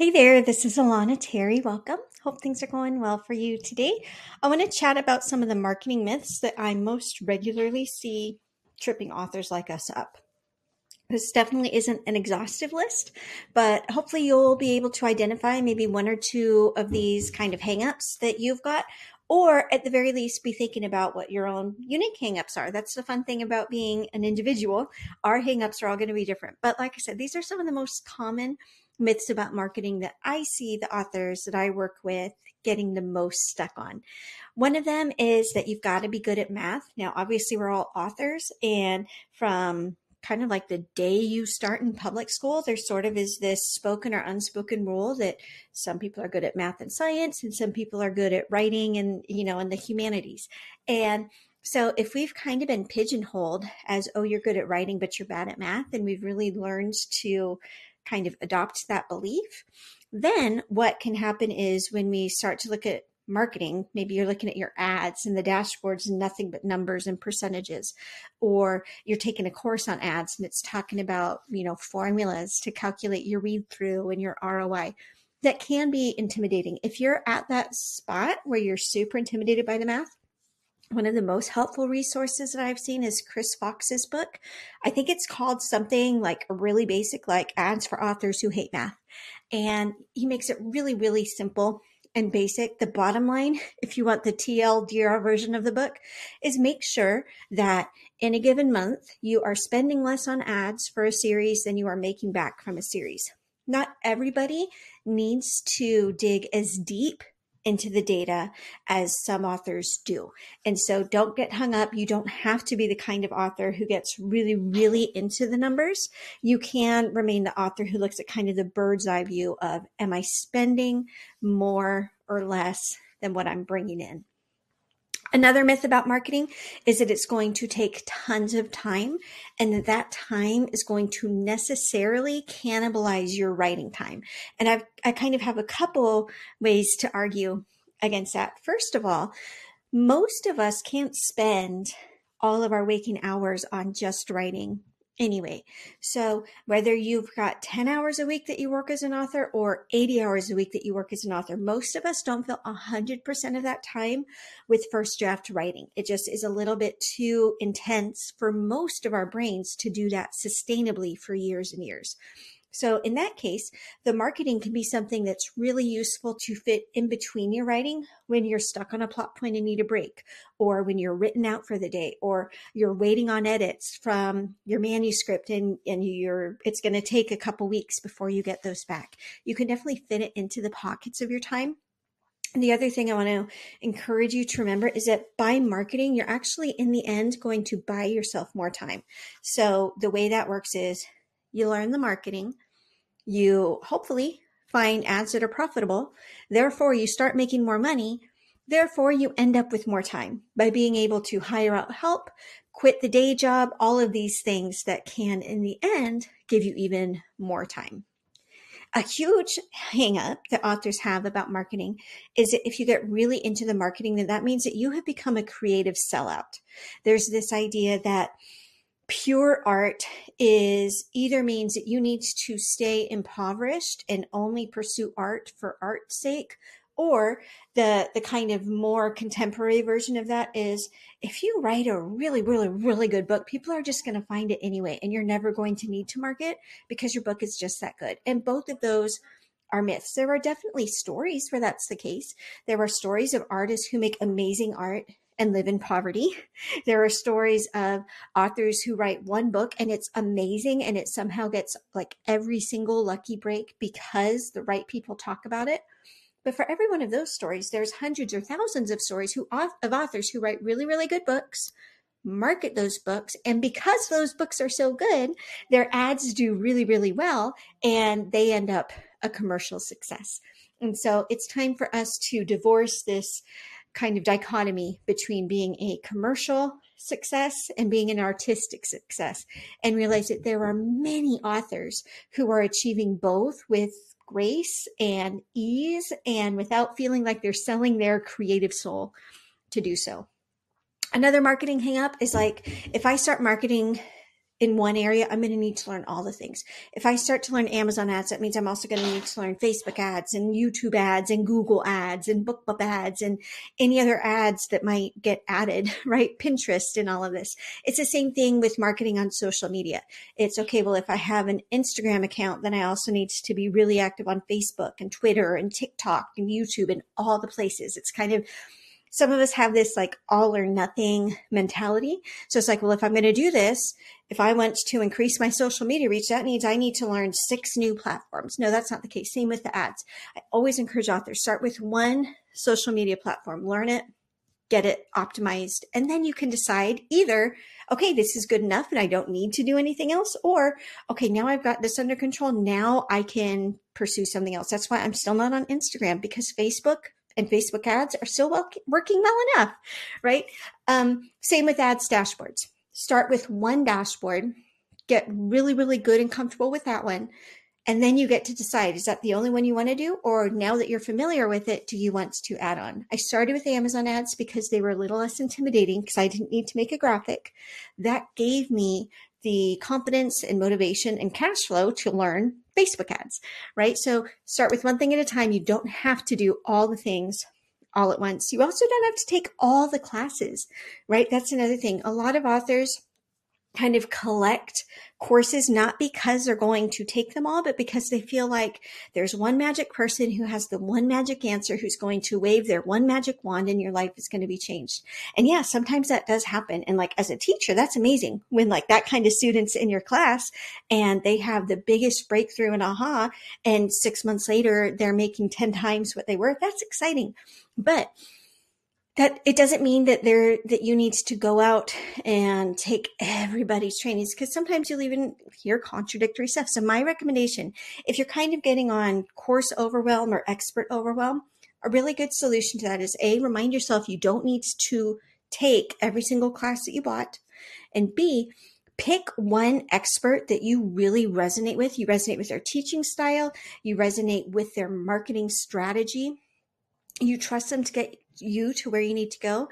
Hey there, this is Alana Terry. Welcome. Hope things are going well for you today. I want to chat about some of the marketing myths that I most regularly see tripping authors like us up. This definitely isn't an exhaustive list, but hopefully you'll be able to identify maybe one or two of these kind of hangups that you've got, or at the very least be thinking about what your own unique hangups are. That's the fun thing about being an individual. Our hangups are all going to be different. But like I said, these are some of the most common myths about marketing that I see the authors that I work with getting the most stuck on. One of them is that you've got to be good at math. Now, obviously, we're all authors, and from kind of like the day you start in public school, there sort of is this spoken or unspoken rule that some people are good at math and science, and some people are good at writing and, you know, in the humanities. And so if we've kind of been pigeonholed as, oh, you're good at writing, but you're bad at math, and we've really learned to kind of adopt that belief, then what can happen is when we start to look at marketing, maybe you're looking at your ads and the dashboards and nothing but numbers and percentages, or you're taking a course on ads and it's talking about, you know, formulas to calculate your read through and your ROI. That can be intimidating. If you're at that spot where you're super intimidated by the math, one of the most helpful resources that I've seen is Chris Fox's book. I think it's called something like really basic, like ads for authors who hate math. And he makes it really, really simple and basic. The bottom line, if you want the TLDR version of the book, is make sure that in a given month, you are spending less on ads for a series than you are making back from a series. Not everybody needs to dig as deep into the data as some authors do. And so don't get hung up. You don't have to be the kind of author who gets really, really into the numbers. You can remain the author who looks at kind of the bird's eye view of, am I spending more or less than what I'm bringing in? Another myth about marketing is that it's going to take tons of time and that that time is going to necessarily cannibalize your writing time. And I've, I kind of have a couple ways to argue against that. First of all, most of us can't spend all of our waking hours on just writing anyway. So whether you've got 10 hours a week that you work as an author or 80 hours a week that you work as an author, most of us don't fill 100% of that time with first draft writing. It just is a little bit too intense for most of our brains to do that sustainably for years and years. So in that case, the marketing can be something that's really useful to fit in between your writing when you're stuck on a plot point and need a break, or when you're written out for the day, or you're waiting on edits from your manuscript and, and you're it's going to take a couple weeks before you get those back. You can definitely fit it into the pockets of your time. And the other thing I want to encourage you to remember is that by marketing, you're actually in the end going to buy yourself more time. So the way that works is you learn the marketing, you hopefully find ads that are profitable. Therefore, you start making more money. Therefore, you end up with more time by being able to hire out help, quit the day job, all of these things that can, in the end, give you even more time. A huge hangup that authors have about marketing is that if you get really into the marketing, then that means that you have become a creative sellout. There's this idea that pure art is either means that you need to stay impoverished and only pursue art for art's sake or the the kind of more contemporary version of that is if you write a really really really good book people are just going to find it anyway and you're never going to need to market because your book is just that good. And both of those are myths. There are definitely stories where that's the case. There are stories of artists who make amazing art and live in poverty. There are stories of authors who write one book and it's amazing and it somehow gets like every single lucky break because the right people talk about it. But for every one of those stories, there's hundreds or thousands of stories who of authors who write really, really good books, market those books, and because those books are so good, their ads do really, really well, and they end up a commercial success. And so it's time for us to divorce this kind of dichotomy between being a commercial success and being an artistic success and realize that there are many authors who are achieving both with grace and ease and without feeling like they're selling their creative soul to do so. Another marketing hangup is like if I start marketing in one area, I'm going to need to learn all the things. If I start to learn Amazon ads, that means I'm also going to need to learn Facebook ads and YouTube ads and Google ads and BookBub ads and any other ads that might get added, right? Pinterest and all of this. It's the same thing with marketing on social media. It's okay. Well, if I have an Instagram account, then I also need to be really active on Facebook and Twitter and TikTok and YouTube and all the places. It's kind of, some of us have this like all or nothing mentality. So it's like, well, if I'm going to do this, if I want to increase my social media reach, that means I need to learn six new platforms. No, that's not the case. Same with the ads. I always encourage authors start with one social media platform, learn it, get it optimized, and then you can decide either, okay, this is good enough and I don't need to do anything else, or okay, now I've got this under control. Now I can pursue something else. That's why I'm still not on Instagram because Facebook and Facebook ads are still working well enough, right? Um, same with ads dashboards. Start with one dashboard, get really, really good and comfortable with that one. And then you get to decide is that the only one you want to do? Or now that you're familiar with it, do you want to add on? I started with Amazon ads because they were a little less intimidating because I didn't need to make a graphic. That gave me the confidence and motivation and cash flow to learn Facebook ads, right? So start with one thing at a time. You don't have to do all the things all at once. You also don't have to take all the classes, right? That's another thing. A lot of authors kind of collect courses not because they're going to take them all, but because they feel like there's one magic person who has the one magic answer who's going to wave their one magic wand and your life is going to be changed. And yeah, sometimes that does happen. And like as a teacher, that's amazing when like that kind of students in your class and they have the biggest breakthrough and aha. And six months later, they're making 10 times what they were. That's exciting. But that it doesn't mean that there that you need to go out and take everybody's trainings because sometimes you'll even hear contradictory stuff. So my recommendation, if you're kind of getting on course overwhelm or expert overwhelm, a really good solution to that is a remind yourself you don't need to take every single class that you bought, and b pick one expert that you really resonate with. You resonate with their teaching style, you resonate with their marketing strategy. You trust them to get you to where you need to go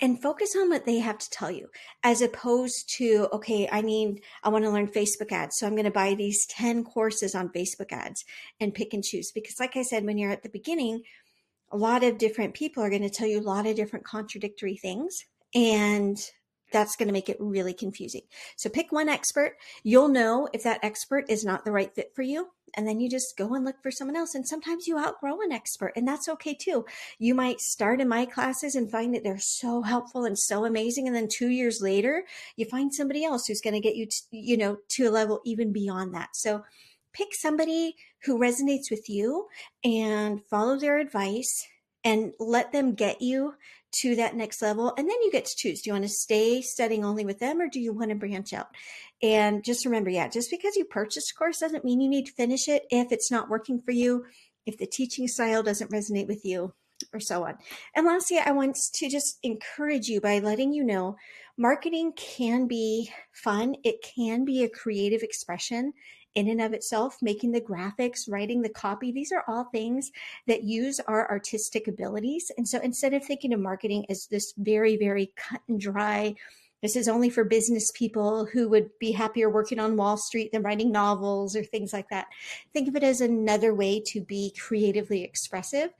and focus on what they have to tell you as opposed to okay i need i want to learn facebook ads so i'm going to buy these 10 courses on facebook ads and pick and choose. Because like i said when you're at the beginning a lot of different people are going to tell you a lot of different contradictory things and that's going to make it really confusing. So pick one expert. You'll know if that expert is not the right fit for you. And then you just go and look for someone else. And sometimes you outgrow an expert, and that's okay too. You might start in my classes and find that they're so helpful and so amazing. And then two years later, you find somebody else who's going to get you, to, you know, to a level even beyond that. So pick somebody who resonates with you and follow their advice and let them get you to that next level. And then you get to choose do you want to stay studying only with them or do you want to branch out? And just remember, yeah, just because you purchased a course doesn't mean you need to finish it if it's not working for you, if the teaching style doesn't resonate with you, or so on. And lastly, I want to just encourage you by letting you know marketing can be fun, it can be a creative expression, in and of itself, making the graphics, writing the copy, these are all things that use our artistic abilities. And so instead of thinking of marketing as this very, very cut and dry, this is only for business people who would be happier working on Wall Street than writing novels or things like that. Think of it as another way to be creatively expressive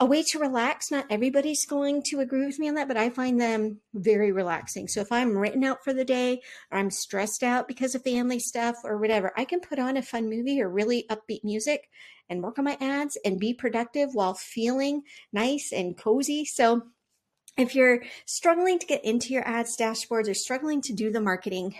a way to relax. Not everybody's going to agree with me on that, but I find them very relaxing. So if I'm written out for the day or I'm stressed out because of family stuff or whatever, I can put on a fun movie or really upbeat music and work on my ads and be productive while feeling nice and cozy. So if you're struggling to get into your ads dashboards or struggling to do the marketing,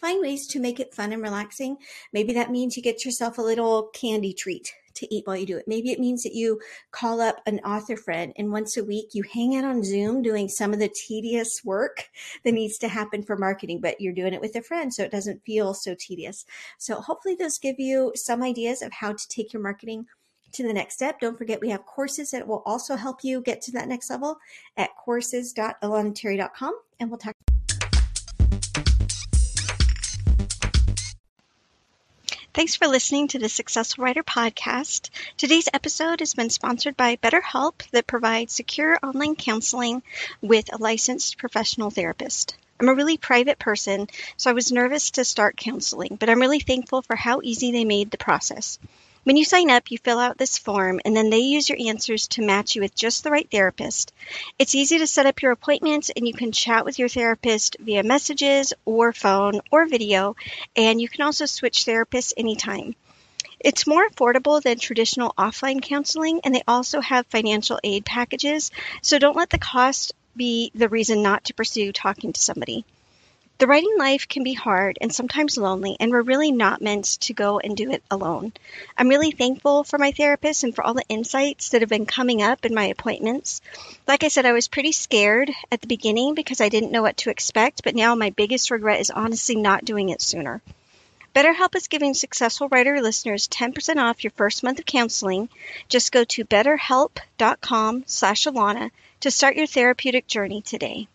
find ways to make it fun and relaxing. Maybe that means you get yourself a little candy treat to eat while you do it. Maybe it means that you call up an author friend and once a week you hang out on Zoom doing some of the tedious work that needs to happen for marketing, but you're doing it with a friend so it doesn't feel so tedious. So hopefully those give you some ideas of how to take your marketing to the next step. Don't forget we have courses that will also help you get to that next level at courses.alanaterry.com and we'll talk Thanks for listening to the Successful Writer podcast. Today's episode has been sponsored by BetterHelp that provides secure online counseling with a licensed professional therapist. I'm a really private person, so I was nervous to start counseling, but I'm really thankful for how easy they made the process. When you sign up, you fill out this form and then they use your answers to match you with just the right therapist. It's easy to set up your appointments and you can chat with your therapist via messages or phone or video, and you can also switch therapists anytime. It's more affordable than traditional offline counseling, and they also have financial aid packages, so don't let the cost be the reason not to pursue talking to somebody. The writing life can be hard and sometimes lonely, and we're really not meant to go and do it alone. I'm really thankful for my therapist and for all the insights that have been coming up in my appointments. Like I said, I was pretty scared at the beginning because I didn't know what to expect, but now my biggest regret is honestly not doing it sooner. BetterHelp is giving successful writer listeners 10% off your first month of counseling. Just go to betterhelp.com slash Alana to start your therapeutic journey today.